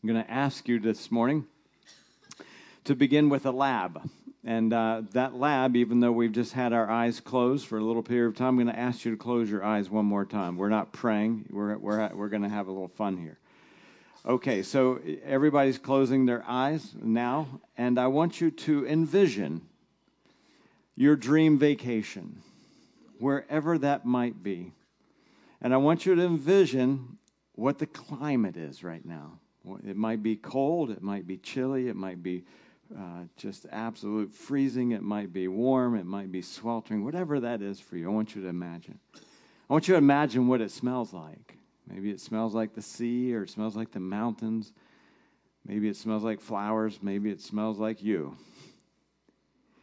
I'm going to ask you this morning to begin with a lab. And uh, that lab, even though we've just had our eyes closed for a little period of time, I'm going to ask you to close your eyes one more time. We're not praying, we're, we're, we're going to have a little fun here. Okay, so everybody's closing their eyes now, and I want you to envision your dream vacation, wherever that might be. And I want you to envision what the climate is right now. It might be cold, it might be chilly, it might be uh, just absolute freezing, it might be warm, it might be sweltering, whatever that is for you. I want you to imagine. I want you to imagine what it smells like. Maybe it smells like the sea, or it smells like the mountains. Maybe it smells like flowers. Maybe it smells like you.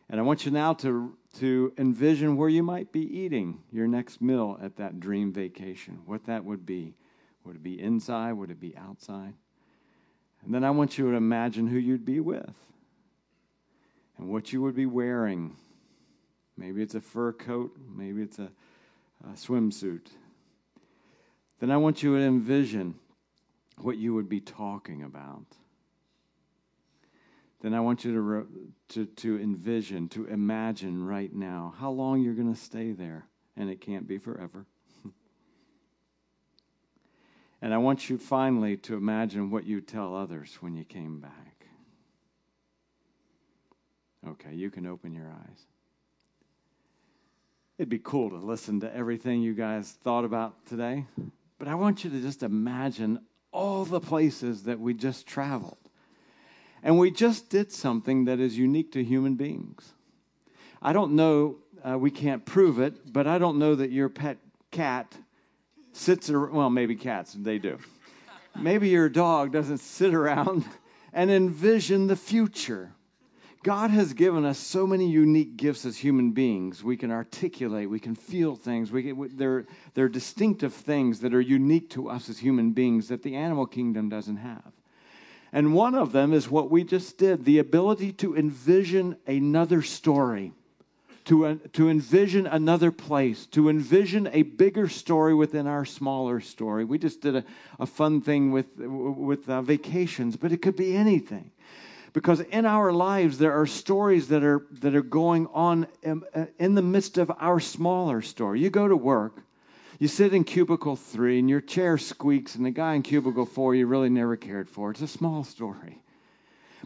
And I want you now to, to envision where you might be eating your next meal at that dream vacation, what that would be. Would it be inside? Would it be outside? And then I want you to imagine who you'd be with and what you would be wearing. Maybe it's a fur coat, maybe it's a, a swimsuit. Then I want you to envision what you would be talking about. Then I want you to, re- to, to envision, to imagine right now how long you're going to stay there, and it can't be forever. And I want you finally to imagine what you tell others when you came back. Okay, you can open your eyes. It'd be cool to listen to everything you guys thought about today, but I want you to just imagine all the places that we just traveled. And we just did something that is unique to human beings. I don't know, uh, we can't prove it, but I don't know that your pet cat sits around, well, maybe cats, they do. maybe your dog doesn't sit around and envision the future. God has given us so many unique gifts as human beings. We can articulate, we can feel things. We can, they're, they're distinctive things that are unique to us as human beings that the animal kingdom doesn't have. And one of them is what we just did the ability to envision another story to, to envision another place, to envision a bigger story within our smaller story. We just did a, a fun thing with, with uh, vacations, but it could be anything. Because in our lives, there are stories that are, that are going on in, in the midst of our smaller story. You go to work, you sit in cubicle three, and your chair squeaks, and the guy in cubicle four you really never cared for. It's a small story.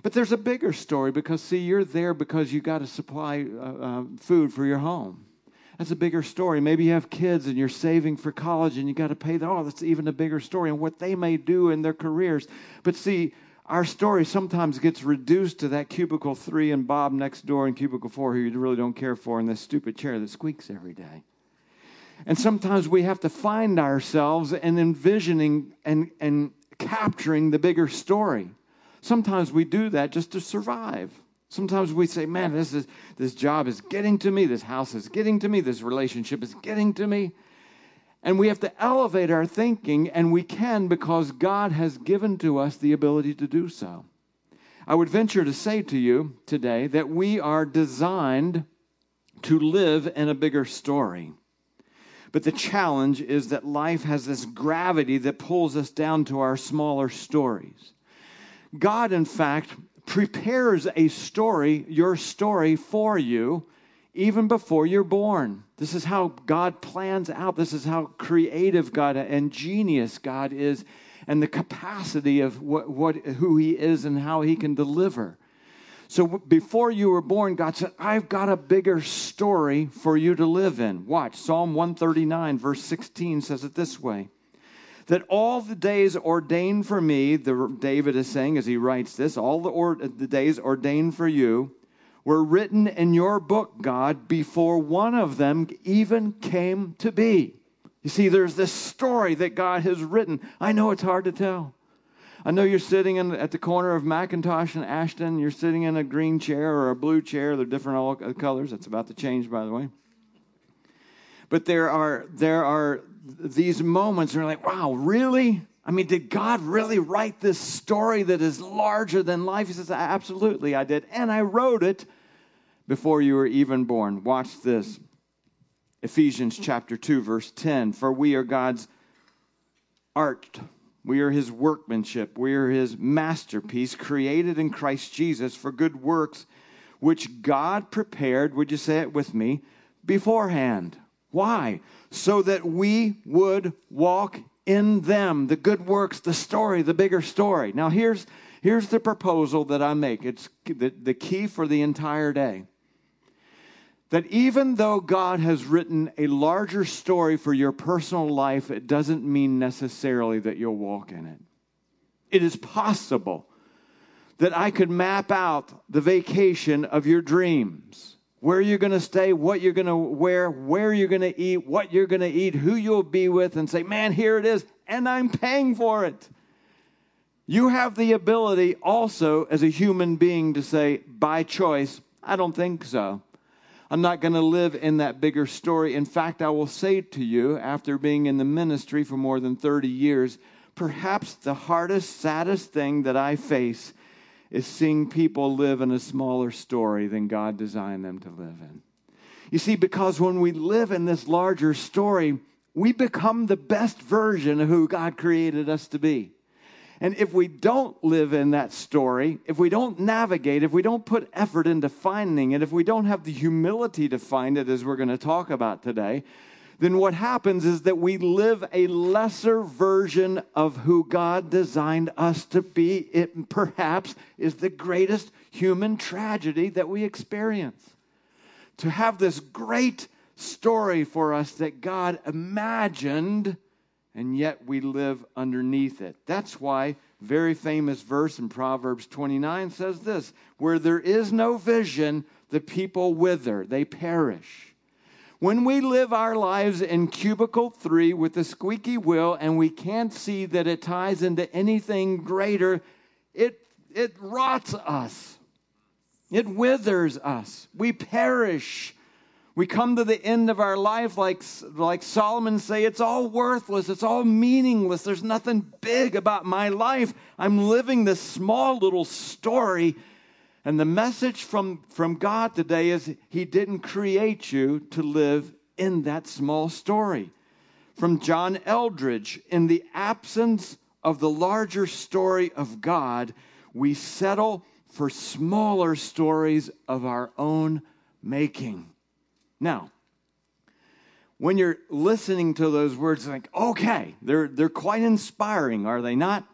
But there's a bigger story because, see, you're there because you got to supply uh, uh, food for your home. That's a bigger story. Maybe you have kids and you're saving for college and you got to pay them. Oh, that's even a bigger story and what they may do in their careers. But see, our story sometimes gets reduced to that cubicle three and Bob next door in cubicle four who you really don't care for in this stupid chair that squeaks every day. And sometimes we have to find ourselves and envisioning and, and capturing the bigger story. Sometimes we do that just to survive. Sometimes we say, man, this, is, this job is getting to me, this house is getting to me, this relationship is getting to me. And we have to elevate our thinking, and we can because God has given to us the ability to do so. I would venture to say to you today that we are designed to live in a bigger story. But the challenge is that life has this gravity that pulls us down to our smaller stories. God, in fact, prepares a story, your story, for you even before you're born. This is how God plans out. This is how creative God and genius God is, and the capacity of what, what, who He is and how He can deliver. So before you were born, God said, I've got a bigger story for you to live in. Watch, Psalm 139, verse 16 says it this way that all the days ordained for me, the, David is saying as he writes this, all the, or, the days ordained for you were written in your book, God, before one of them even came to be. You see, there's this story that God has written. I know it's hard to tell. I know you're sitting in, at the corner of McIntosh and Ashton. You're sitting in a green chair or a blue chair. They're different all colors. That's about to change, by the way. But there are there are these moments and you're like, wow, really? I mean, did God really write this story that is larger than life? He says, absolutely, I did. And I wrote it before you were even born. Watch this. Ephesians chapter 2, verse 10. For we are God's art We are his workmanship. We are his masterpiece, created in Christ Jesus for good works, which God prepared, would you say it with me, beforehand. Why? So that we would walk in them, the good works, the story, the bigger story. Now, here's, here's the proposal that I make. It's the, the key for the entire day. That even though God has written a larger story for your personal life, it doesn't mean necessarily that you'll walk in it. It is possible that I could map out the vacation of your dreams where you're going to stay, what you're going to wear, where you're going to eat, what you're going to eat, who you'll be with, and say, man, here it is, and I'm paying for it. You have the ability also as a human being to say, by choice, I don't think so. I'm not going to live in that bigger story. In fact, I will say to you, after being in the ministry for more than 30 years, perhaps the hardest, saddest thing that I face is seeing people live in a smaller story than God designed them to live in. You see, because when we live in this larger story, we become the best version of who God created us to be. And if we don't live in that story, if we don't navigate, if we don't put effort into finding it, if we don't have the humility to find it, as we're going to talk about today, then what happens is that we live a lesser version of who God designed us to be. It perhaps is the greatest human tragedy that we experience. To have this great story for us that God imagined, and yet we live underneath it. That's why very famous verse in Proverbs 29 says this, where there is no vision, the people wither, they perish. When we live our lives in cubicle three with a squeaky wheel and we can't see that it ties into anything greater, it, it rots us. It withers us. We perish. We come to the end of our life like, like Solomon say, it's all worthless. It's all meaningless. There's nothing big about my life. I'm living this small little story and the message from, from God today is He didn't create you to live in that small story. From John Eldredge, in the absence of the larger story of God, we settle for smaller stories of our own making. Now, when you're listening to those words, like, okay, they're, they're quite inspiring, are they not?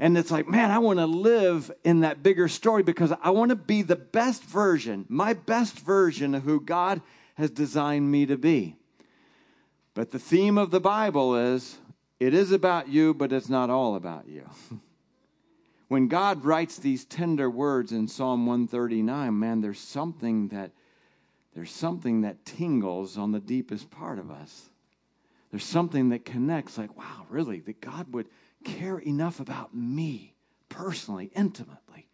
And it's like, man, I want to live in that bigger story because I want to be the best version, my best version of who God has designed me to be. But the theme of the Bible is it is about you, but it's not all about you. when God writes these tender words in Psalm 139, man, there's something that there's something that tingles on the deepest part of us. There's something that connects like, wow, really, that God would care enough about me personally, intimately.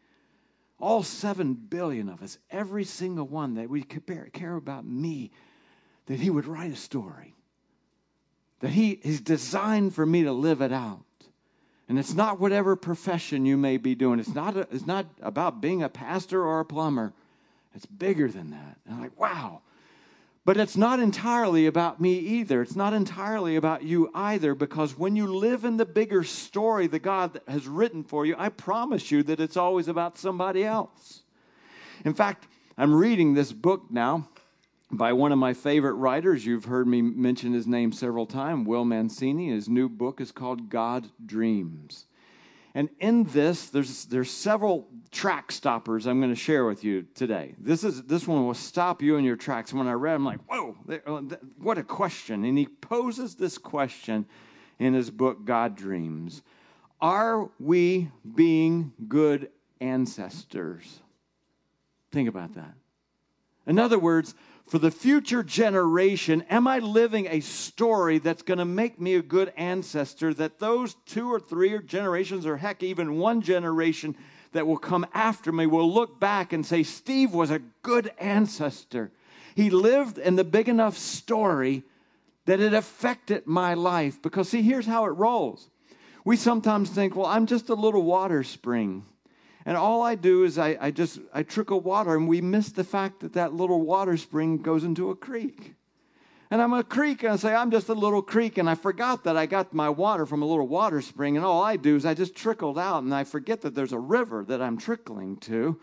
All seven billion of us, every single one that we care about me, that He would write a story, that He is designed for me to live it out. And it's not whatever profession you may be doing. It's not, a, it's not about being a pastor or a plumber. It's bigger than that. And I'm like, wow, but it's not entirely about me either. It's not entirely about you either, because when you live in the bigger story that God has written for you, I promise you that it's always about somebody else. In fact, I'm reading this book now by one of my favorite writers. You've heard me mention his name several times, Will Mancini. His new book is called God Dreams. And in this, there's, there's several track stoppers I'm going to share with you today. This, is, this one will stop you in your tracks. When I read, I'm like, whoa, uh, what a question. And he poses this question in his book, God Dreams Are we being good ancestors? Think about that. In other words, for the future generation, am I living a story that's going to make me a good ancestor that those two or three generations, or heck, even one generation that will come after me will look back and say, Steve was a good ancestor. He lived in the big enough story that it affected my life. Because, see, here's how it rolls. We sometimes think, well, I'm just a little water spring. And all I do is I, I just I trickle water, and we miss the fact that that little water spring goes into a creek. And I'm a creek, and I say, I'm just a little creek, and I forgot that I got my water from a little water spring, and all I do is I just trickled out, and I forget that there's a river that I'm trickling to.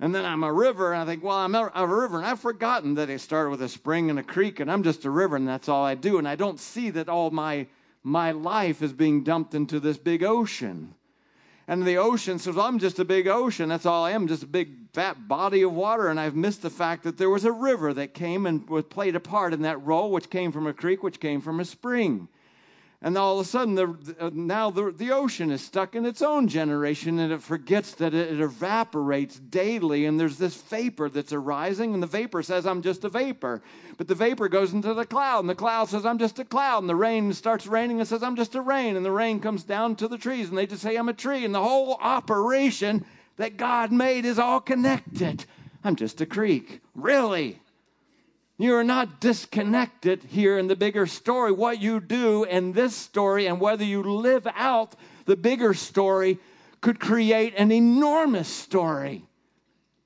And then I'm a river, and I think, well, I'm a, river, and I've forgotten that it started with a spring and a creek, and I'm just a river, and that's all I do. And I don't see that all my, my life is being dumped into this big ocean. And the ocean says, I'm just a big ocean. That's all I am, just a big fat body of water. And I've missed the fact that there was a river that came and was played a part in that role, which came from a creek, which came from a spring. And all of a sudden, the, uh, now the, the ocean is stuck in its own generation and it forgets that it, it evaporates daily. And there's this vapor that's arising, and the vapor says, I'm just a vapor. But the vapor goes into the cloud, and the cloud says, I'm just a cloud. And the rain starts raining and says, I'm just a rain. And the rain comes down to the trees, and they just say, I'm a tree. And the whole operation that God made is all connected. I'm just a creek. Really? You are not disconnected here in the bigger story. What you do in this story and whether you live out the bigger story could create an enormous story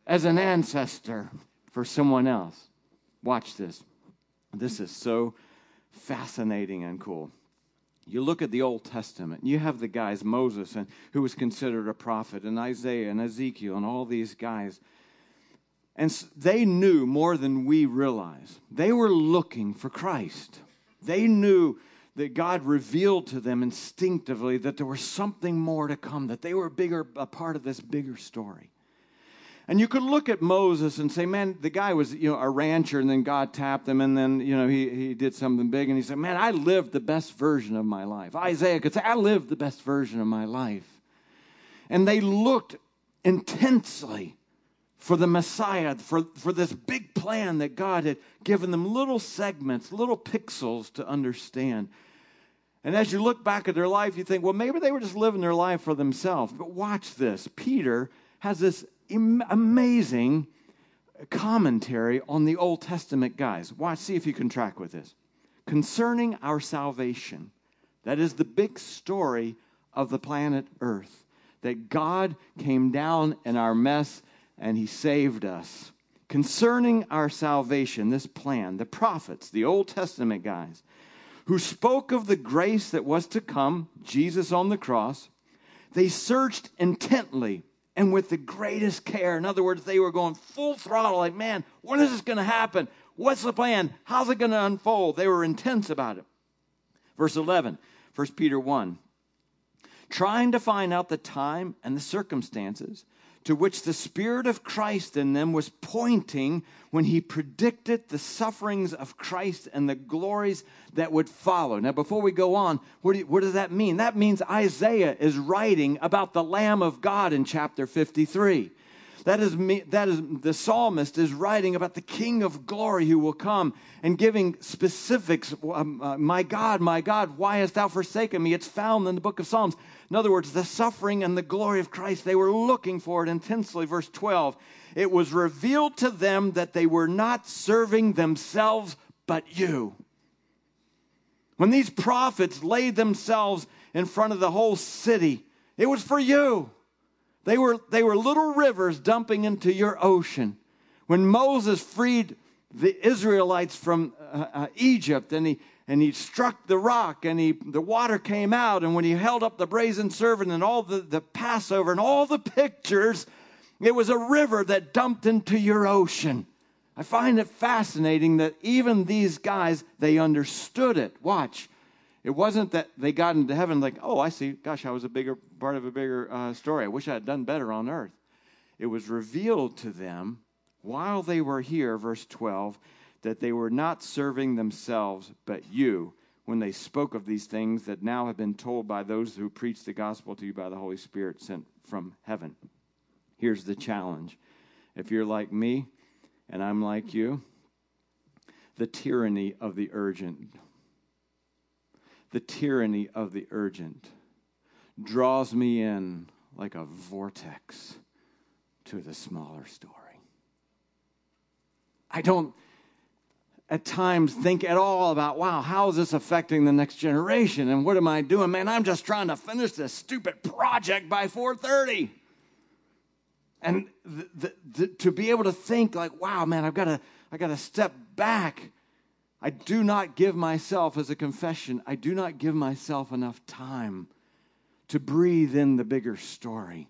as an ancestor for someone else. Watch this. This is so fascinating and cool. You look at the Old Testament, you have the guys, Moses, and, who was considered a prophet, and Isaiah and Ezekiel, and all these guys and they knew more than we realize. They were looking for Christ. They knew that God revealed to them instinctively that there was something more to come, that they were bigger, a part of this bigger story. And you could look at Moses and say, man, the guy was, you know, a rancher, and then God tapped him, and then, you know, he, he did something big, and he said, man, I lived the best version of my life. Isaiah could say, I lived the best version of my life. And they looked intensely for the Messiah, for, for this big plan that God had given them little segments, little pixels to understand. And as you look back at their life, you think, well, maybe they were just living their life for themselves. But watch this. Peter has this Im- amazing commentary on the Old Testament guys. Watch, see if you can track with this. Concerning our salvation, that is the big story of the planet Earth. That God came down in our mess and he saved us. Concerning our salvation, this plan, the prophets, the Old Testament guys, who spoke of the grace that was to come, Jesus on the cross, they searched intently and with the greatest care. In other words, they were going full throttle, like, man, when is this going to happen? What's the plan? How's it going to unfold? They were intense about it. Verse 11, 1 Peter 1. Trying to find out the time and the circumstances to which the Spirit of Christ in them was pointing when he predicted the sufferings of Christ and the glories that would follow. Now, before we go on, what, do you, what does that mean? That means Isaiah is writing about the Lamb of God in chapter 53. That is, that is the psalmist is writing about the King of glory who will come and giving specifics. Um, uh, my God, my God, why hast thou forsaken me? It's found in the book of Psalms. In other words, the suffering and the glory of Christ, they were looking for it intensely. Verse 12, it was revealed to them that they were not serving themselves, but you. When these prophets laid themselves in front of the whole city, it was for you. They were, they were little rivers dumping into your ocean. When Moses freed the Israelites from uh, uh, Egypt and he, and he struck the rock and he, the water came out, and when he held up the brazen serpent and all the, the Passover and all the pictures, it was a river that dumped into your ocean. I find it fascinating that even these guys, they understood it. Watch. It wasn't that they got into heaven like, oh, I see, gosh, I was a bigger part of a bigger uh, story. I wish I had done better on earth. It was revealed to them while they were here, verse 12, that they were not serving themselves, but you, when they spoke of these things that now have been told by those who preach the gospel to you by the Holy Spirit sent from heaven. Here's the challenge. If you're like me and I'm like you, the tyranny of the urgent the tyranny of the urgent draws me in like a vortex to the smaller story. I don't at times think at all about, wow, how is this affecting the next generation? And what am I doing? Man, I'm just trying to finish this stupid project by 4:30. And to be able to think like, wow, man, I've got to I got to step back I do not give myself, as a confession, I do not give myself enough time to breathe in the bigger story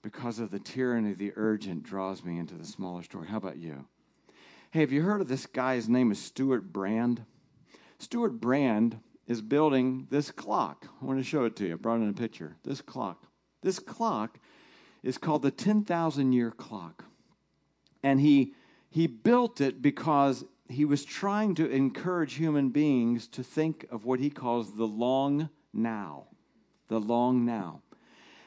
because of the tyranny, the urgent draws me into the smaller story. How about you? Hey, have you heard of this guy? His name is Stewart Brand. Stewart Brand is building this clock. I want to show it to you. I brought in a picture. This clock. This clock is called the 10,000 year clock. And he, he built it because he was trying to encourage human beings to think of what he calls the long now. The long now.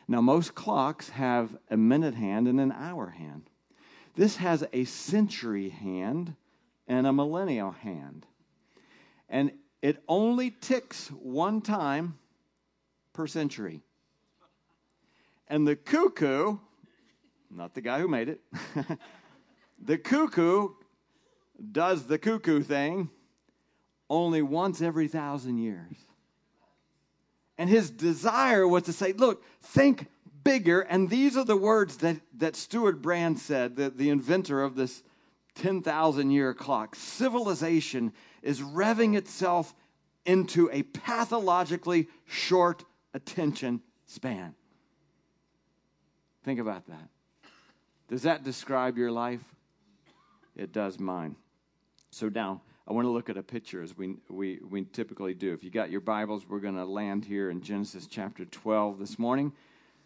Now, most clocks have a minute hand and an hour hand. This has a century hand and a millennial hand. And it only ticks one time per century. And the cuckoo, not the guy who made it, the cuckoo does the cuckoo thing only once every thousand years. And his desire was to say, look, think bigger. And these are the words that, that Stewart Brand said, the, the inventor of this 10,000 year clock. Civilization is revving itself into a pathologically short attention span. Think about that. Does that describe your life? It does mine. So now I want to look at a picture as we, we, we typically do. If you got your Bibles, we're going to land here in Genesis chapter 12 this morning.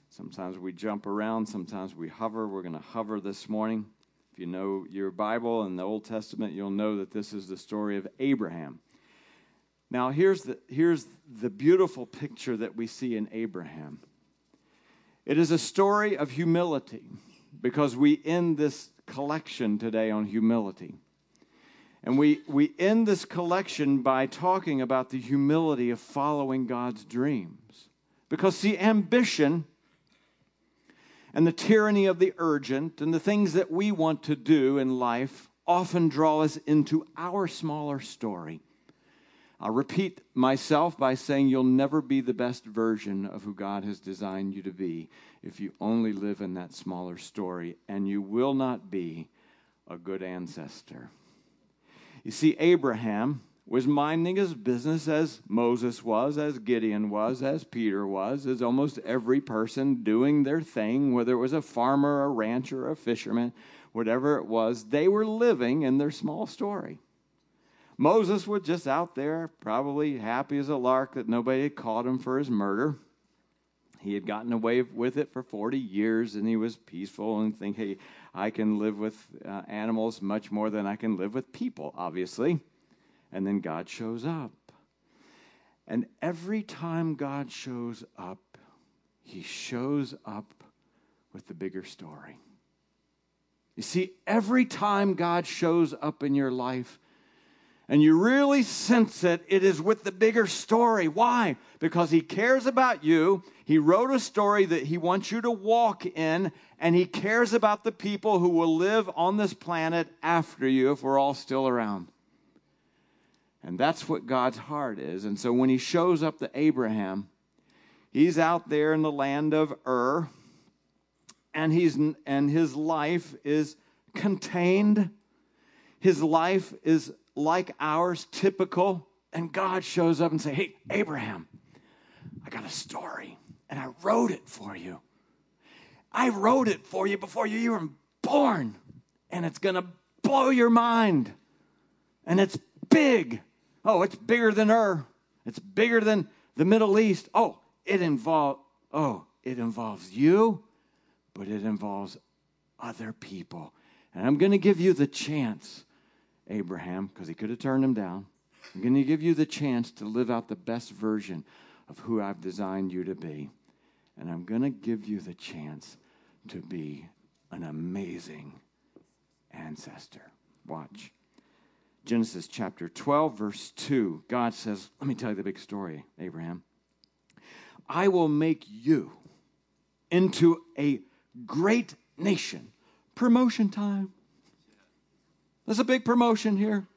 Sometimes we jump around, sometimes we hover. We're going to hover this morning. If you know your Bible and the Old Testament, you'll know that this is the story of Abraham. Now, here's the, here's the beautiful picture that we see in Abraham. It is a story of humility because we end this collection today on humility. And we, we end this collection by talking about the humility of following God's dreams. Because, see, ambition and the tyranny of the urgent and the things that we want to do in life often draw us into our smaller story. I'll repeat myself by saying you'll never be the best version of who God has designed you to be if you only live in that smaller story, and you will not be a good ancestor. You see, Abraham was minding his business as Moses was, as Gideon was, as Peter was, as almost every person doing their thing, whether it was a farmer, a rancher, a fisherman, whatever it was, they were living in their small story. Moses was just out there, probably happy as a lark that nobody had caught him for his murder. He had gotten away with it for 40 years and he was peaceful and think, hey, I can live with uh, animals much more than I can live with people, obviously. And then God shows up. And every time God shows up, he shows up with the bigger story. You see, every time God shows up in your life, and you really sense it, it is with the bigger story. Why? Because he cares about you. He wrote a story that he wants you to walk in, and he cares about the people who will live on this planet after you if we're all still around. And that's what God's heart is. And so when he shows up to Abraham, he's out there in the land of Ur, and he's and his life is contained. His life is like ours, typical. And God shows up and say, "Hey, Abraham, I got a story, and I wrote it for you. I wrote it for you before you were born, and it's to blow your mind. And it's big. Oh, it's bigger than Ur. It's bigger than the Middle East. Oh, it involves oh, it involves you, but it involves other people. And I'm going to give you the chance, Abraham, because he could have turned him down. I'm going to give you the chance to live out the best version of who I've designed you to be. And I'm going to give you the chance to be an amazing ancestor. Watch. Genesis chapter 12, verse 2, God says, Let me tell you the big story, Abraham. I will make you into a great nation. Promotion time. There's a big promotion here.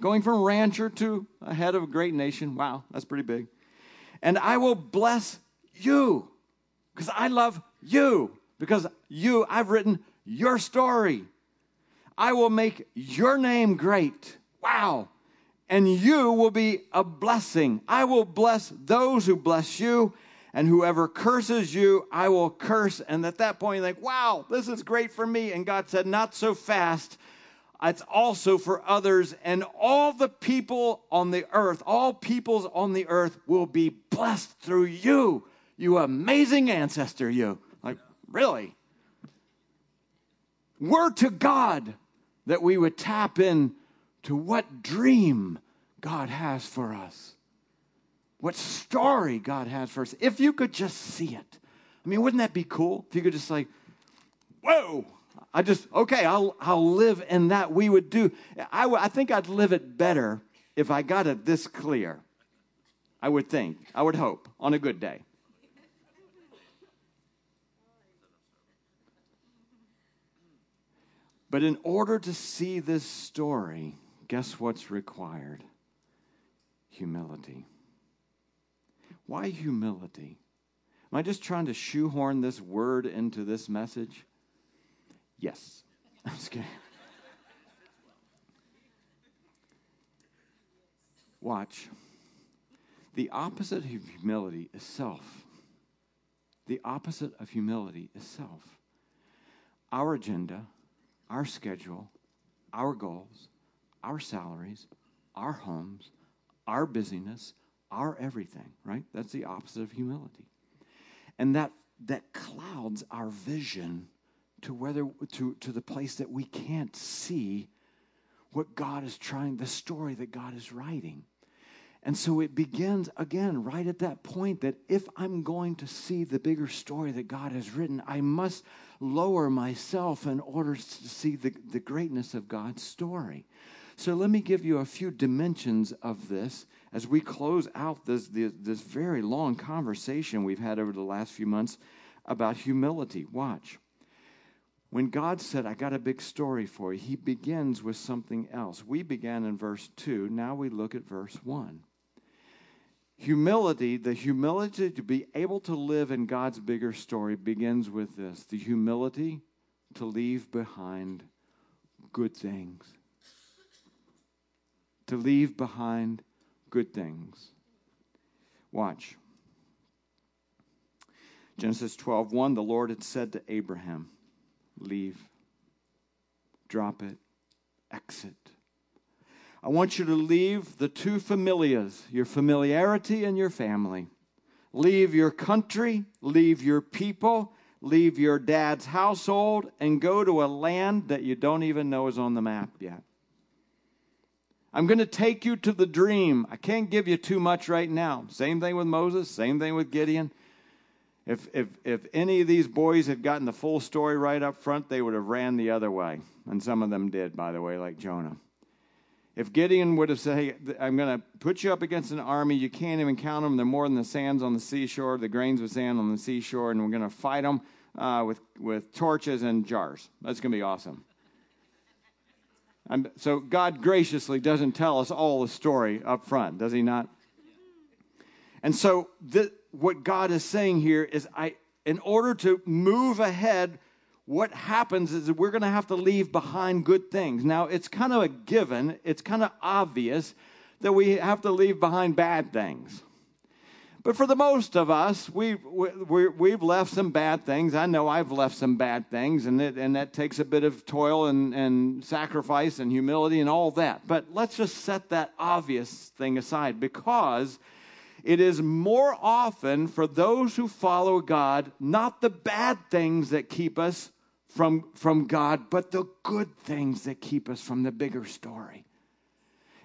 Going from rancher to a head of a great nation. Wow, that's pretty big. And I will bless you because I love you. Because you, I've written your story. I will make your name great Wow. and you will be a blessing. I will bless those who bless you, and whoever curses you, I will curse. And at that point, you think, wow, this is great for me. And God said, not so fast. It's also for others, and all the people on the earth, all peoples on the earth will be blessed through you, you amazing ancestor, you. Like, really? Word to God that we would tap in to what dream God has for us, what story God has for us. If you could just see it. I mean, wouldn't that be cool? If you could just like, whoa, I just, okay, I'll, I'll live in that. We would do, I, I think I'd live it better if I got it this clear. I would think, I would hope, on a good day. But in order to see this story, guess what's required? Humility. Why humility? Am I just trying to shoehorn this word into this message? Yes. I'm just kidding. Watch. The opposite of humility is self. The opposite of humility is self. Our agenda, our schedule, our goals, our salaries, our homes, our busyness, our everything, right? That's the opposite of humility. And that that clouds our vision to whether to, to the place that we can't see what God is trying, the story that God is writing. And so it begins again right at that point that if I'm going to see the bigger story that God has written, I must lower myself in order to see the, the greatness of God's story. So let me give you a few dimensions of this as we close out this, this, this very long conversation we've had over the last few months about humility. Watch. When God said, I got a big story for you, he begins with something else. We began in verse 2. Now we look at verse 1. Humility, the humility to be able to live in God's bigger story, begins with this the humility to leave behind good things. To leave behind good things. Watch. Genesis 12, 1, the Lord had said to Abraham, leave, drop it, exit. I want you to leave the two familias, your familiarity and your family. Leave your country, leave your people, leave your dad's household, and go to a land that you don't even know is on the map yet. I'm going to take you to the dream. I can't give you too much right now. Same thing with Moses, same thing with Gideon. If, if, if any of these boys had gotten the full story right up front, they would have ran the other way. And some of them did, by the way, like Jonah. If Gideon would have said, Hey, I'm going to put you up against an army, you can't even count them. They're more than the sands on the seashore, the grains of sand on the seashore, and we're going to fight them uh, with, with torches and jars. That's going to be awesome. And so God graciously doesn't tell us all the story up front, does He not? And so the, what God is saying here is I in order to move ahead, what happens is that we're going to have to leave behind good things. Now, it's kind of a given, it's kind of obvious that we have to leave behind bad things. But for the most of us, we've, we, have left some bad things. I know I've left some bad things, and, it, and that takes a bit of toil and, and sacrifice and humility and all that. But let's just set that obvious thing aside because it is more often for those who follow God, not the bad things that keep us from, from God, but the good things that keep us from the bigger story.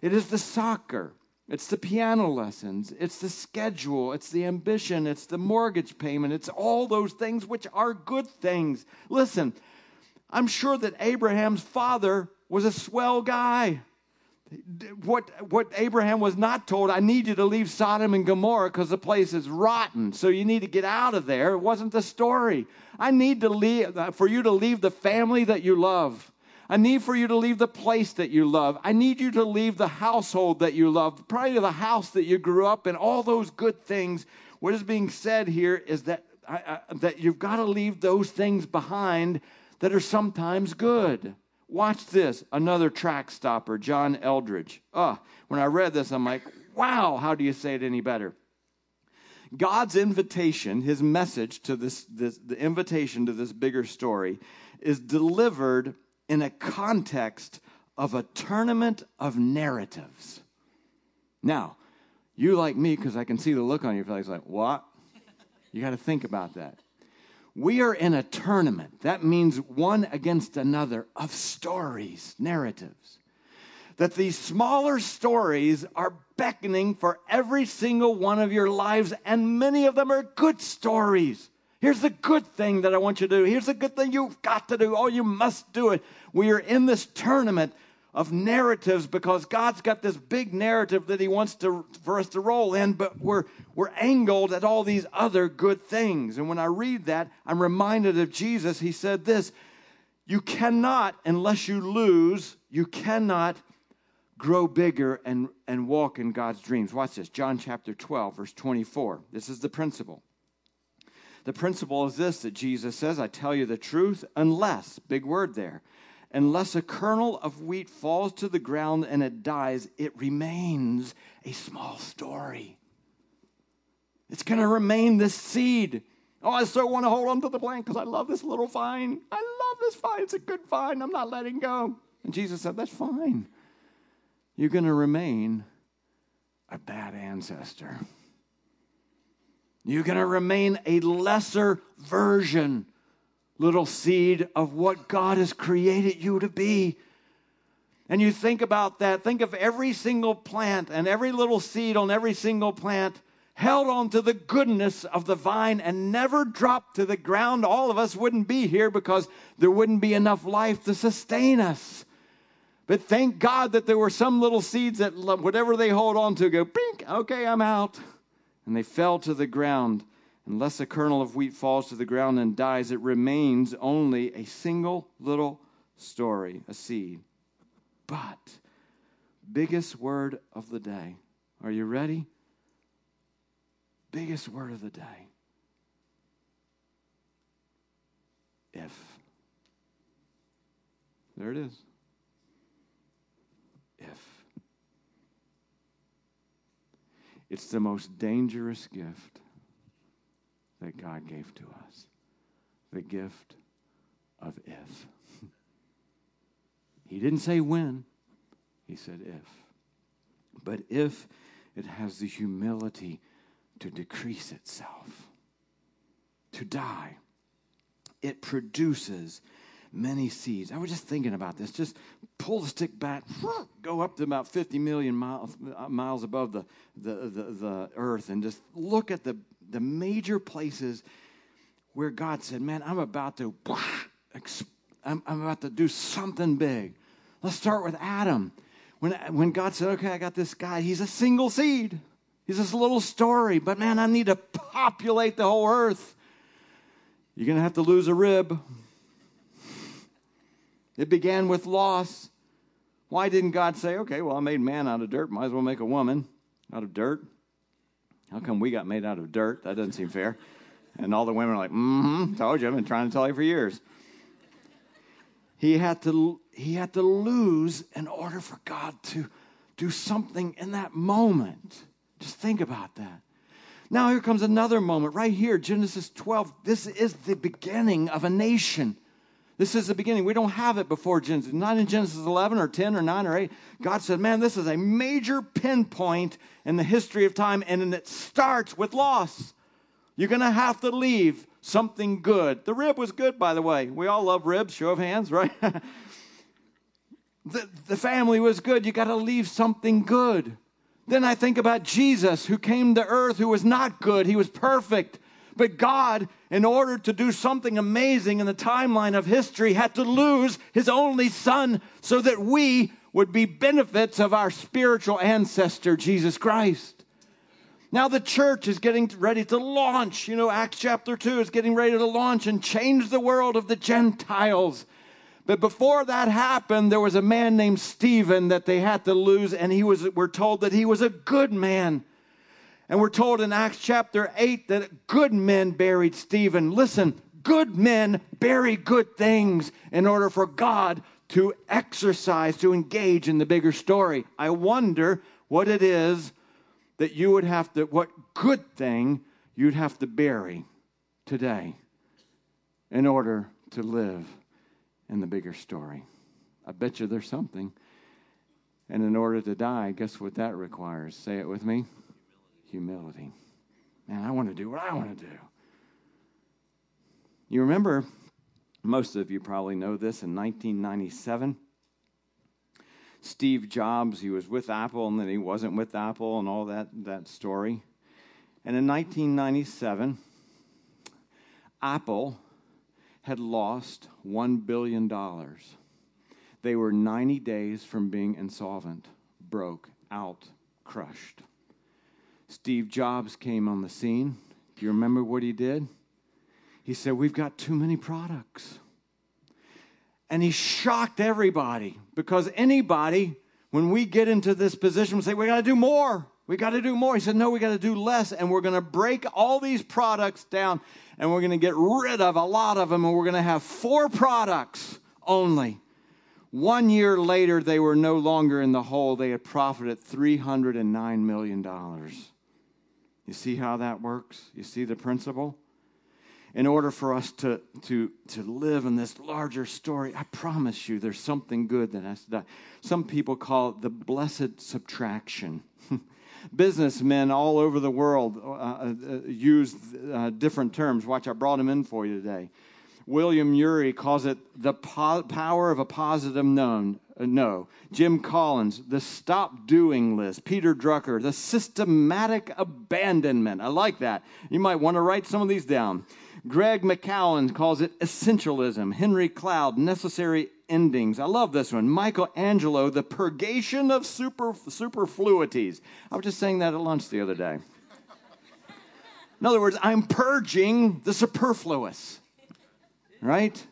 It is the soccer, it's the piano lessons, it's the schedule, it's the ambition, it's the mortgage payment, it's all those things which are good things. Listen, I'm sure that Abraham's father was a swell guy what, what Abraham was not told, I need you to leave Sodom and Gomorrah because the place is rotten. So you need to get out of there. It wasn't the story. I need to leave, uh, for you to leave the family that you love. I need for you to leave the place that you love. I need you to leave the household that you love, probably the house that you grew up in, all those good things. What is being said here is that, I, I, that you've got to leave those things behind that are sometimes good. Watch this. Another track stopper, John Eldredge. Uh, when I read this, I'm like, wow, how do you say it any better? God's invitation, his message to this, this the invitation to this bigger story, is delivered in a context of a tournament of narratives. Now, you like me, because I can see the look on your face, like, what? You got to think about that. We are in a tournament. That means one against another of stories, narratives. That these smaller stories are beckoning for every single one of your lives, and many of them are good stories. Here's the good thing that I want you to do. Here's the good thing you've got to do. Oh, you must do it. We are in this tournament of narratives because God's got this big narrative that He wants to for us to roll in, but we're we're angled at all these other good things. And when I read that, I'm reminded of Jesus. He said this: "You cannot, unless you lose, you cannot grow bigger and and walk in God's dreams." Watch this, John chapter 12, verse 24. This is the principle. The principle is this that Jesus says, I tell you the truth, unless, big word there, Unless a kernel of wheat falls to the ground and it dies, it remains a small story. It's going to remain this seed. Oh, I so want to hold on to the plant because I love this little vine. I love this vine. It's a good vine. I'm not letting go. And Jesus said, That's fine. You're going to remain a bad ancestor. You're going to remain a lesser version little seed of what God has created you to be. And you think about that, think of every single plant and every little seed on every single plant held on to the goodness of the vine and never dropped to the ground. All of us wouldn't be here because there wouldn't be enough life to sustain us. But thank God that there were some little seeds that whatever they hold on to go, pink, okay, I'm out. And they fell to the ground Unless a kernel of wheat falls to the ground and dies, it remains only a single little story, a seed. But, biggest word of the day. Are you ready? Biggest word of the day. If. There it is. If. It's the most dangerous gift that God gave to us the gift of if. he didn't say when, he said if. But if it has the humility to decrease itself, to die, it produces many seeds. I was just thinking about this. Just pull the stick back, go up to about 50 million miles, miles above the, the, the, the earth, and just look at the the major places where God said, Man, I'm about to, I'm, I'm about to do something big. Let's start with Adam. When, when God said, Okay, I got this guy, he's a single seed. He's this little story, but man, I need to populate the whole earth. You're going to have to lose a rib. It began with loss. Why didn't God say, okay, well, I made man out of dirt, might as well make a woman out of dirt? How come we got made out of dirt? That doesn't seem fair. And all the women are like, mm-hmm, told you, I've been trying to tell you for years. He had to, he had to lose in order for God to do something in that moment. Just think about that. Now, here comes another moment right here, Genesis 12. This is the beginning of a nation. This is the beginning. We don't have it before Genesis. Not in Genesis 11 or 10 or 9 or 8. God said, man, this is a major pinpoint in the history of time, and it starts with loss. You're going to have to leave something good. The rib was good, by the way. We all love ribs, show of hands, right? the, the family was good. You got to leave something good. Then I think about Jesus who came to earth who was not good, he was perfect. But God, in order to do something amazing in the timeline of history, had to lose his only son so that we would be benefits of our spiritual ancestor, Jesus Christ. Now the church is getting ready to launch. You know, Acts chapter 2 is getting ready to launch and change the world of the Gentiles. But before that happened, there was a man named Stephen that they had to lose, and he was, we're told that he was a good man. And we're told in Acts chapter 8 that good men buried Stephen. Listen, good men bury good things in order for God to exercise, to engage in the bigger story. I wonder what it is that you would have to, what good thing you'd have to bury today in order to live in the bigger story. I bet you there's something. And in order to die, guess what that requires? Say it with me humility. Man, I want to do what I want to do. You remember, most of you probably know this, in 1997, Steve Jobs, he was with Apple and then he wasn't with Apple and all that, that story. And in 1997, Apple had lost $1 billion. They were 90 days from being insolvent, broke, out, crushed. Steve Jobs came on the scene. Do you remember what he did? He said, We've got too many products. And he shocked everybody because anybody, when we get into this position, will say, We got to do more. We got to do more. He said, No, we got to do less. And we're going to break all these products down and we're going to get rid of a lot of them and we're going to have four products only. One year later, they were no longer in the hole. They had profited $309 million. You see how that works? You see the principle? In order for us to, to, to live in this larger story, I promise you there's something good that has to die. Some people call it the blessed subtraction. Businessmen all over the world uh, uh, use uh, different terms. Watch, I brought them in for you today. William Ury calls it the po- power of a positive known, uh, no. Jim Collins, the stop doing list. Peter Drucker, the systematic abandonment. I like that. You might want to write some of these down. Greg McKeown calls it essentialism. Henry Cloud, necessary endings. I love this one. Michelangelo, the purgation of super, superfluities. I was just saying that at lunch the other day. In other words, I'm purging the superfluous right?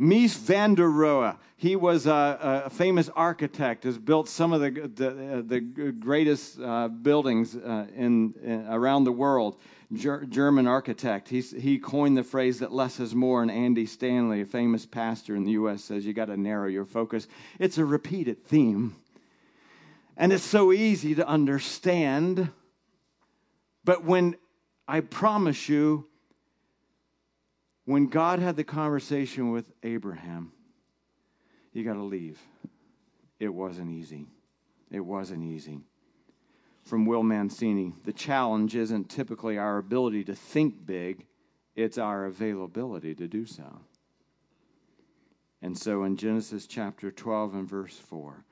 Mies van der Rohe, he was a, a, famous architect, has built some of the, the, the greatest uh, buildings uh, in, in, around the world. Ger- German architect. He's, he coined the phrase that less is more, and Andy Stanley, a famous pastor in the U.S., says you got to narrow your focus. It's a repeated theme. And it's so easy to understand. But when I promise you, when God had the conversation with Abraham, you got to leave. It wasn't easy. It wasn't easy. From Will Mancini, the challenge isn't typically our ability to think big, it's our availability to do so. And so in Genesis chapter 12 and verse 4,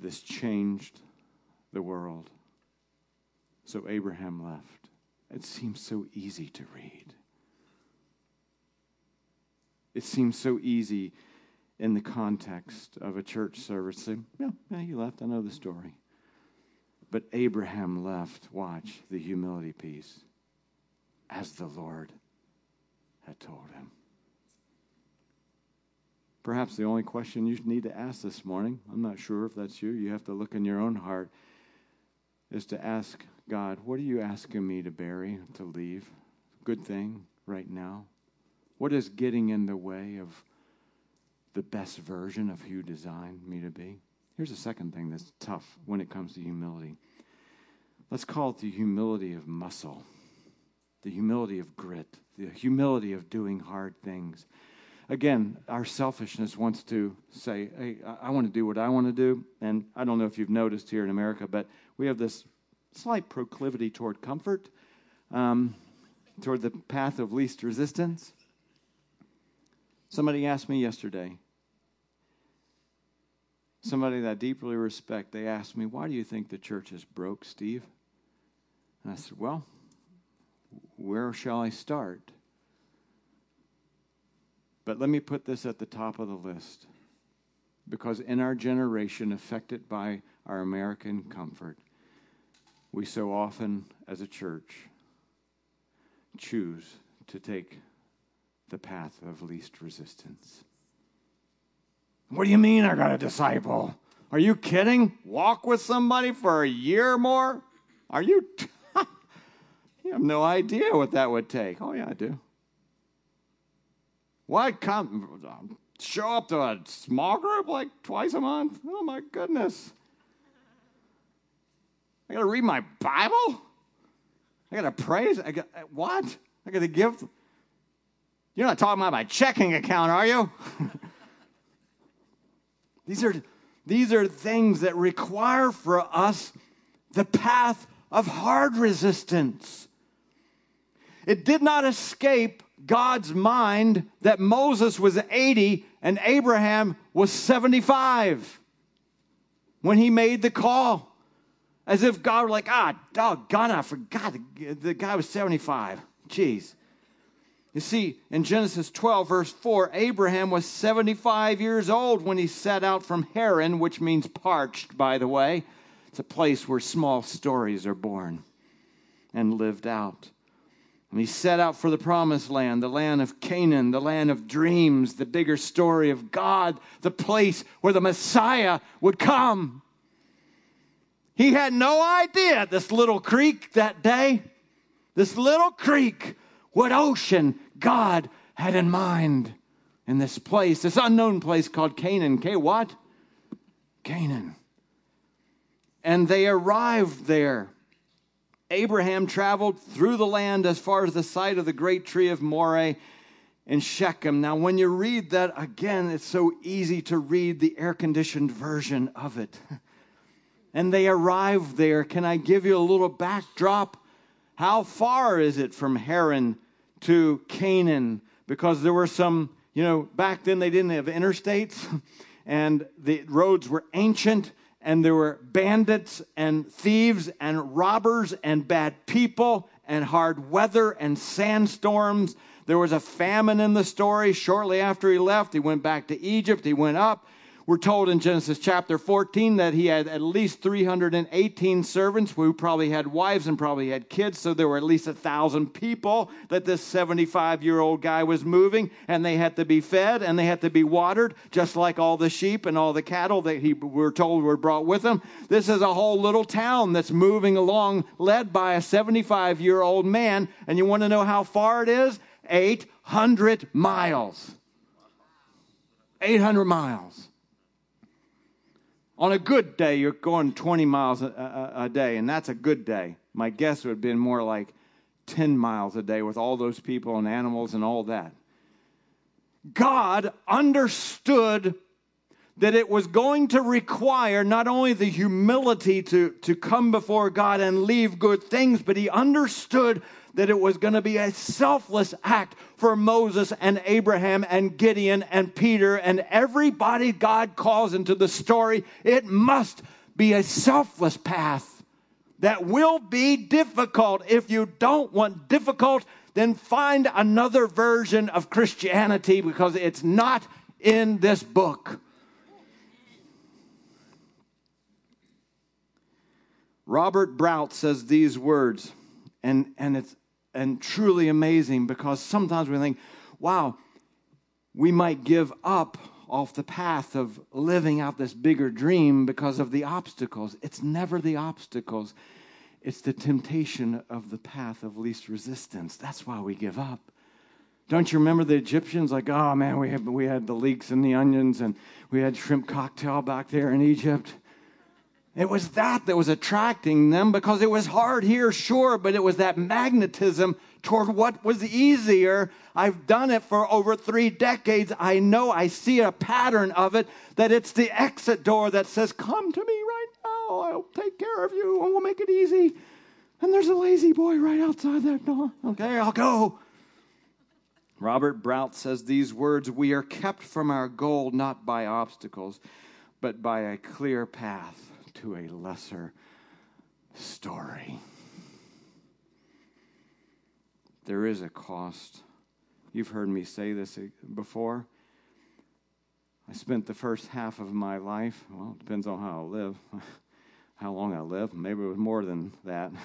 this changed the world. So Abraham left. It seems so easy to read. It seems so easy in the context of a church service say, yeah, yeah, he left. I know the story. But Abraham left, watch the humility piece, as the Lord had told him. Perhaps the only question you need to ask this morning, I'm not sure if that's you, you have to look in your own heart, is to ask God, what are you asking me to bury, to leave? Good thing right now? What is getting in the way of the best version of who you designed me to be? Here's a second thing that's tough when it comes to humility. Let's call it the humility of muscle, the humility of grit, the humility of doing hard things. Again, our selfishness wants to say, hey, I want to do what I want to do. And I don't know if you've noticed here in America, but we have this slight proclivity toward comfort, um, toward the path of least resistance. Somebody asked me yesterday, somebody that I deeply respect, they asked me, Why do you think the church is broke, Steve? And I said, Well, where shall I start? But let me put this at the top of the list. Because in our generation, affected by our American comfort, we so often, as a church, choose to take the path of least resistance. What do you mean I got a disciple? Are you kidding? Walk with somebody for a year more? Are you? T- you have no idea what that would take. Oh, yeah, I do. Why Come show up to a small group like twice a month? Oh my goodness. I got to read my Bible? I got to praise? I got what? I got to give You're not talking about my checking account, are you? these are these are things that require for us the path of hard resistance. It did not escape God's mind that Moses was 80 and Abraham was 75 when he made the call. As if God were like, ah, doggone, I forgot the, the guy was 75. Jeez. You see, in Genesis 12, verse 4, Abraham was 75 years old when he set out from Haran, which means parched, by the way. It's a place where small stories are born and lived out. And he set out for the promised land, the land of Canaan, the land of dreams, the bigger story of God, the place where the Messiah would come. He had no idea this little creek that day, this little creek, what ocean God had in mind in this place, this unknown place called Canaan. K what? Canaan. And they arrived there Abraham traveled through the land as far as the site of the great tree of Moreh in Shechem. Now, when you read that again, it's so easy to read the air conditioned version of it. And they arrived there. Can I give you a little backdrop? How far is it from Haran to Canaan? Because there were some, you know, back then they didn't have interstates and the roads were ancient and there were bandits and thieves and robbers and bad people and hard weather and sandstorms. There was a famine in the story. Shortly after he left, he went back to Egypt. He went up. We're told in Genesis chapter 14 that he had at least 318 servants who probably had wives and probably had kids. So there were at least a thousand people that this 75 year old guy was moving, and they had to be fed and they had to be watered, just like all the sheep and all the cattle that he we're told were brought with him. This is a whole little town that's moving along, led by a 75 year old man. And you want to know how far it is? 800 miles. 800 miles. On a good day, you're going 20 miles a, a, a, day, and that's a good day. My guess would have been more like 10 miles a day with all those people and animals and all that. God understood that it was going to require not only the humility to, to come before God and leave good things, but he understood that it was going to be a selfless act for Moses and Abraham and Gideon and Peter and everybody God calls into the story. It must be a selfless path that will be difficult. If you don't want difficult, then find another version of Christianity because it's not in this book. Robert Brault says these words, and, and it's and truly amazing because sometimes we think, wow, we might give up off the path of living out this bigger dream because of the obstacles. It's never the obstacles, it's the temptation of the path of least resistance. That's why we give up. Don't you remember the Egyptians? Like, oh man, we had, we had the leeks and the onions, and we had shrimp cocktail back there in Egypt. It was that that was attracting them because it was hard here, sure, but it was that magnetism toward what was easier. I've done it for over three decades. I know I see a pattern of it that it's the exit door that says, Come to me right now. I'll take care of you and we'll make it easy. And there's a lazy boy right outside that door. Okay, I'll go. Robert Brault says these words We are kept from our goal not by obstacles, but by a clear path to a lesser story. There is a cost. You've heard me say this uh, before. I spent the first half of my life, well, it depends on how I live, how long I live. Maybe it was more than that.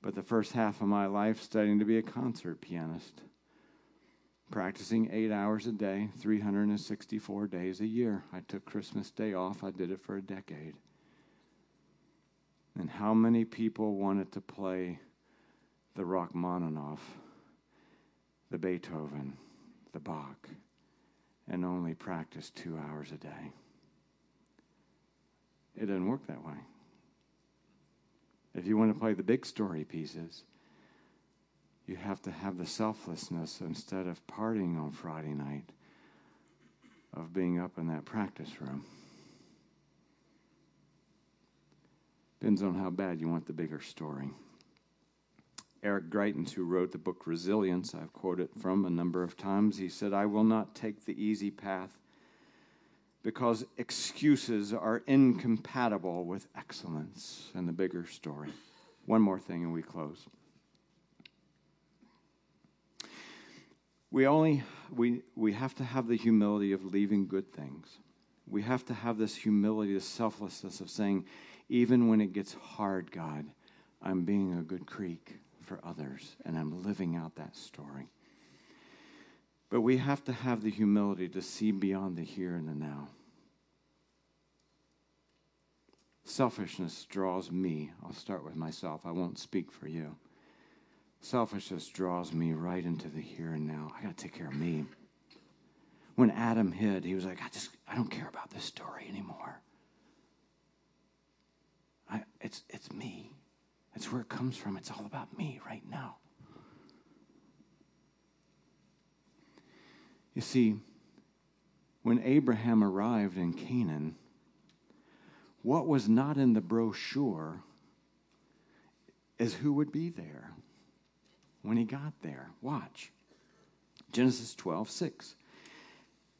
But the first half of my life studying to be a concert pianist practicing eight hours a day, 364 days a year. I took Christmas Day off. I did it for a decade. And how many people wanted to play the Rachmaninoff, the Beethoven, the Bach and only practice two hours a day. It doesn't work that way. If you want to play the big story pieces, you have to have the selflessness instead of partying on Friday night of being up in that practice room. Depends on how bad you want the bigger story. Eric Greitens, who wrote the book Resilience, I've quoted from a number of times, he said, I will not take the easy path because excuses are incompatible with excellence and the bigger story. One more thing and we close. We only we we have to have the humility of leaving good things. We have to have this humility, this selflessness of saying, even when it gets hard, God, I'm being a good creek for others and I'm living out that story. But we have to have the humility to see beyond the here and the now. Selfishness draws me. I'll start with myself. I won't speak for you. Selfishness draws me right into the here and now. I got to take care of me. When Adam hid, he was like, I just, I don't care about this story anymore. It's, it's me. It's where it comes from. It's all about me right now. You see, when Abraham arrived in Canaan, what was not in the brochure is who would be there when he got there. Watch. Genesis 12, 6.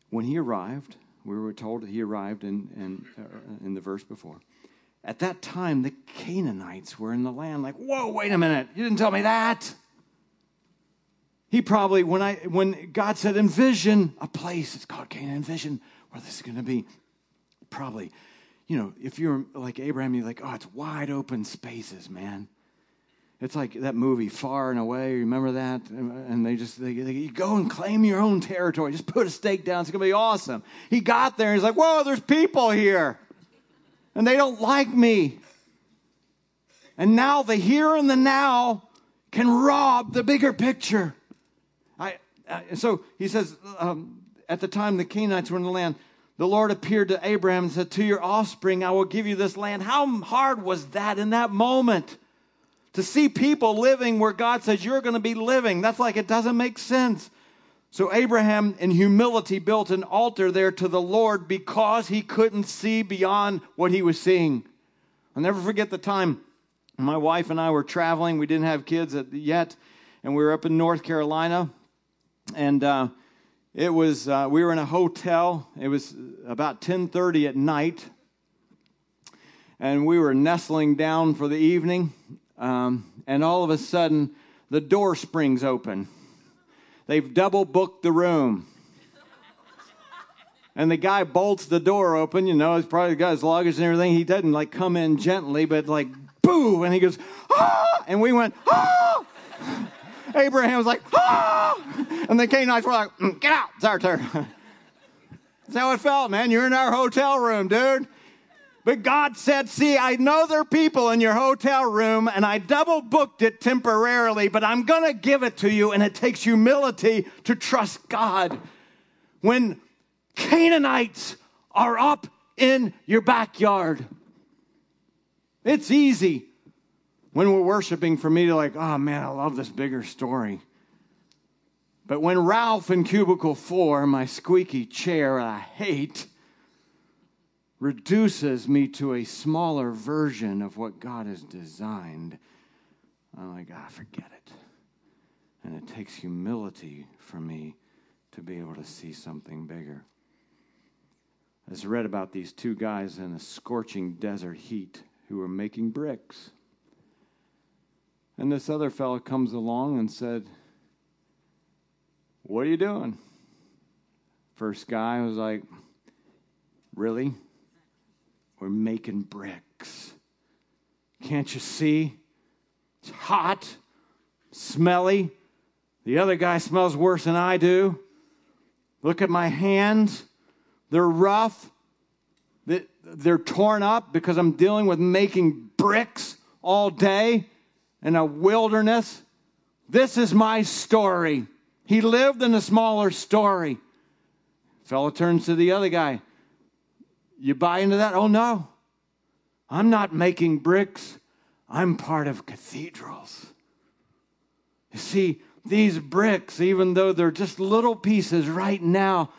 When he arrived, we were told he arrived in, in, uh, in the verse before. At that time, the Canaanites were in the land. Like, whoa, wait a minute. You didn't tell me that. He probably, when I when God said envision a place, it's called Canaan, envision where this is going to be. Probably, you know, if you're like Abraham, you're like, oh, it's wide open spaces, man. It's like that movie Far and Away. Remember that? And they just they, they, you go and claim your own territory. Just put a stake down. It's gonna be awesome. He got there. He's like, whoa, there's people here, and they don't like me. And now the here and the now can rob the bigger picture. I uh, so he says um, at the time the Canaanites were in the land. The Lord appeared to Abraham and said, To your offspring, I will give you this land. How hard was that in that moment? To see people living where God says you're going to be living, that's like it doesn't make sense. So Abraham, in humility, built an altar there to the Lord because he couldn't see beyond what he was seeing. I'll never forget the time my wife and I were traveling. We didn't have kids yet, and we were up in North Carolina. And uh, it was uh, we were in a hotel. It was about 10:30 at night, and we were nestling down for the evening. Um, and all of a sudden, the door springs open. They've double booked the room. And the guy bolts the door open, you know, he's probably got his luggage and everything. He doesn't like come in gently, but like, boo! And he goes, ah! And we went, ah! Abraham was like, ah! And the Canaanites were like, mm, get out, it's our turn. That's how it felt, man. You're in our hotel room, dude. But God said, See, I know there are people in your hotel room, and I double booked it temporarily, but I'm going to give it to you. And it takes humility to trust God. When Canaanites are up in your backyard, it's easy when we're worshiping for me to, like, oh man, I love this bigger story. But when Ralph in cubicle four, my squeaky chair I hate, reduces me to a smaller version of what God has designed, I'm like, ah, forget it. And it takes humility for me to be able to see something bigger. I just read about these two guys in a scorching desert heat who were making bricks. And this other fellow comes along and said, What are you doing? First guy was like, Really? We're making bricks. Can't you see? It's hot, smelly. The other guy smells worse than I do. Look at my hands. They're rough. They're torn up because I'm dealing with making bricks all day in a wilderness. This is my story. He lived in a smaller story. Fellow turns to the other guy. You buy into that? Oh, no. I'm not making bricks. I'm part of cathedrals. You see, these bricks, even though they're just little pieces right now,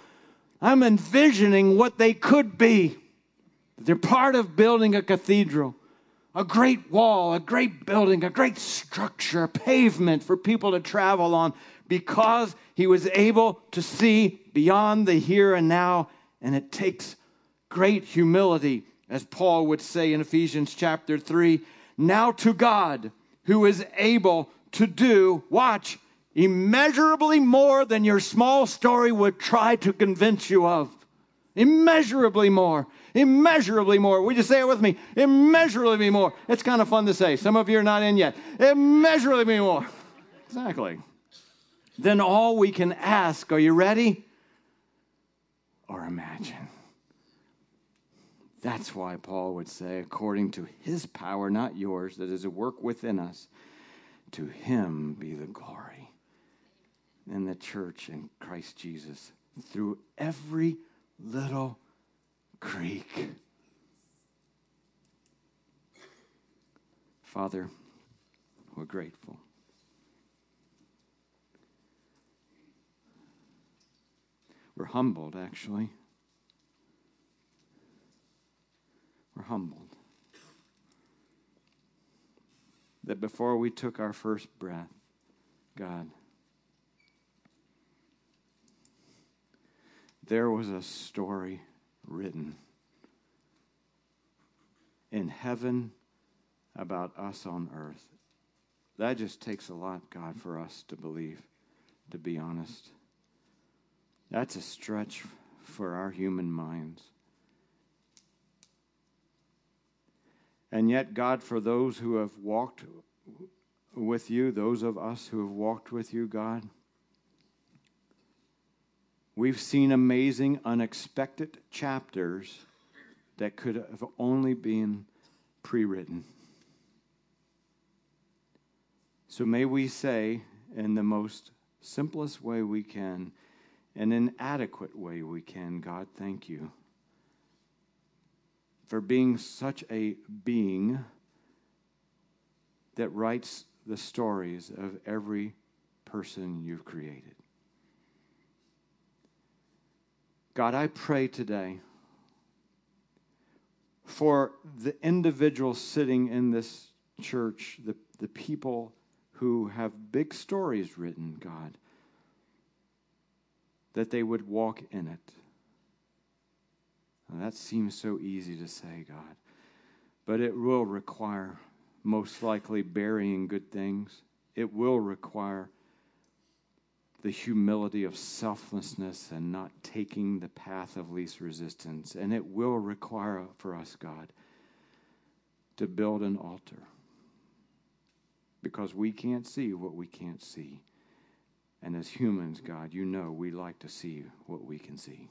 I'm envisioning what they could be. They're part of building a cathedral, a great wall, a great building, a great structure, a pavement for people to travel on because he was able to see beyond the here and now. And it takes great humility, as Paul would say in Ephesians chapter 3. Now to God, who is able to do, watch, immeasurably more than your small story would try to convince you of. Immeasurably more. Immeasurably more. Would you say it with me? Immeasurably more. It's kind of fun to say. Some of you are not in yet. Immeasurably more. Exactly. Then all we can ask, are you ready? Or imagine. That's why Paul would say, according to his power, not yours, that is a work within us, to him be the glory in the church in Christ Jesus through every little creek. Father, we're grateful. We're humbled, actually. Humbled. That before we took our first breath, God, there was a story written in heaven about us on earth. That just takes a lot, God, for us to believe, to be honest. That's a stretch for our human minds. And yet, God, for those who have walked with you, those of us who have walked with you, God, we've seen amazing, unexpected chapters that could have only been pre written. So may we say, in the most simplest way we can, in an inadequate way we can, God, thank you for being such a being that writes the stories of every person you've created. God, I pray today for the individuals sitting in this church, the, the people who have big stories written, God, that they would walk in it that seems so easy to say, God. But it will require, most likely, burying good things. It will require the humility of selflessness and not taking the path of least resistance. And it will require for us, God, to build an altar. Because we can't see what we can't see. And as humans, God, you know we like to see what we can see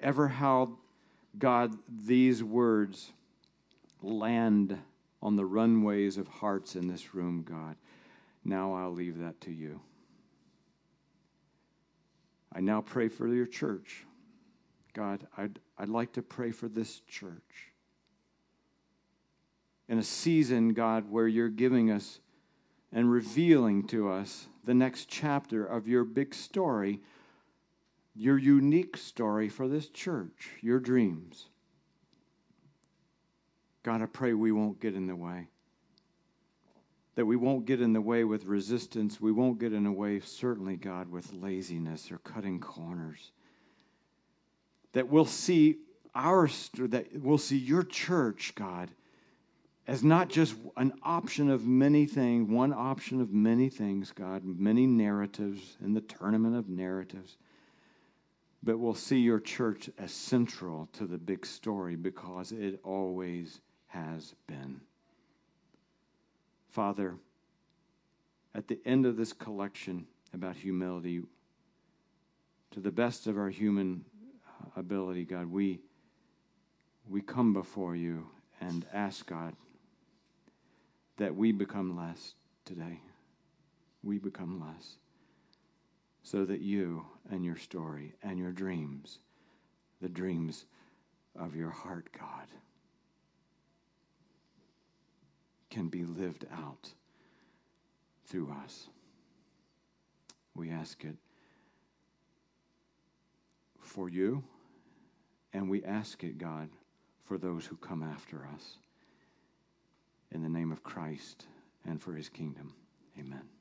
ever how, God, these words land on the runways of hearts in this room, God, now I'll leave that to you. I now pray for your church. God, I'd, I'd like to pray for this church. In a season, God, where you're giving us and revealing to us the next chapter of your big story your unique story for this church, your dreams. God, I pray we won't get in the way. That we won't get in the way with resistance. We won't get in the way, certainly, God, with laziness or cutting corners. That we'll see our, that we'll see your church, God, as not just an option of many things, one option of many things, God, many narratives in the tournament of narratives but we'll see your church as central to the big story because it always has been. Father, at the end of this collection about humility, to the best of our human uh, ability, God, we, we come before you and ask, God, that we become less today. we become less. So that you and your story and your dreams, the dreams of your heart, God, can be lived out through us. We ask it for you, and we ask it, God, for those who come after us. In the name of Christ and for his kingdom. Amen.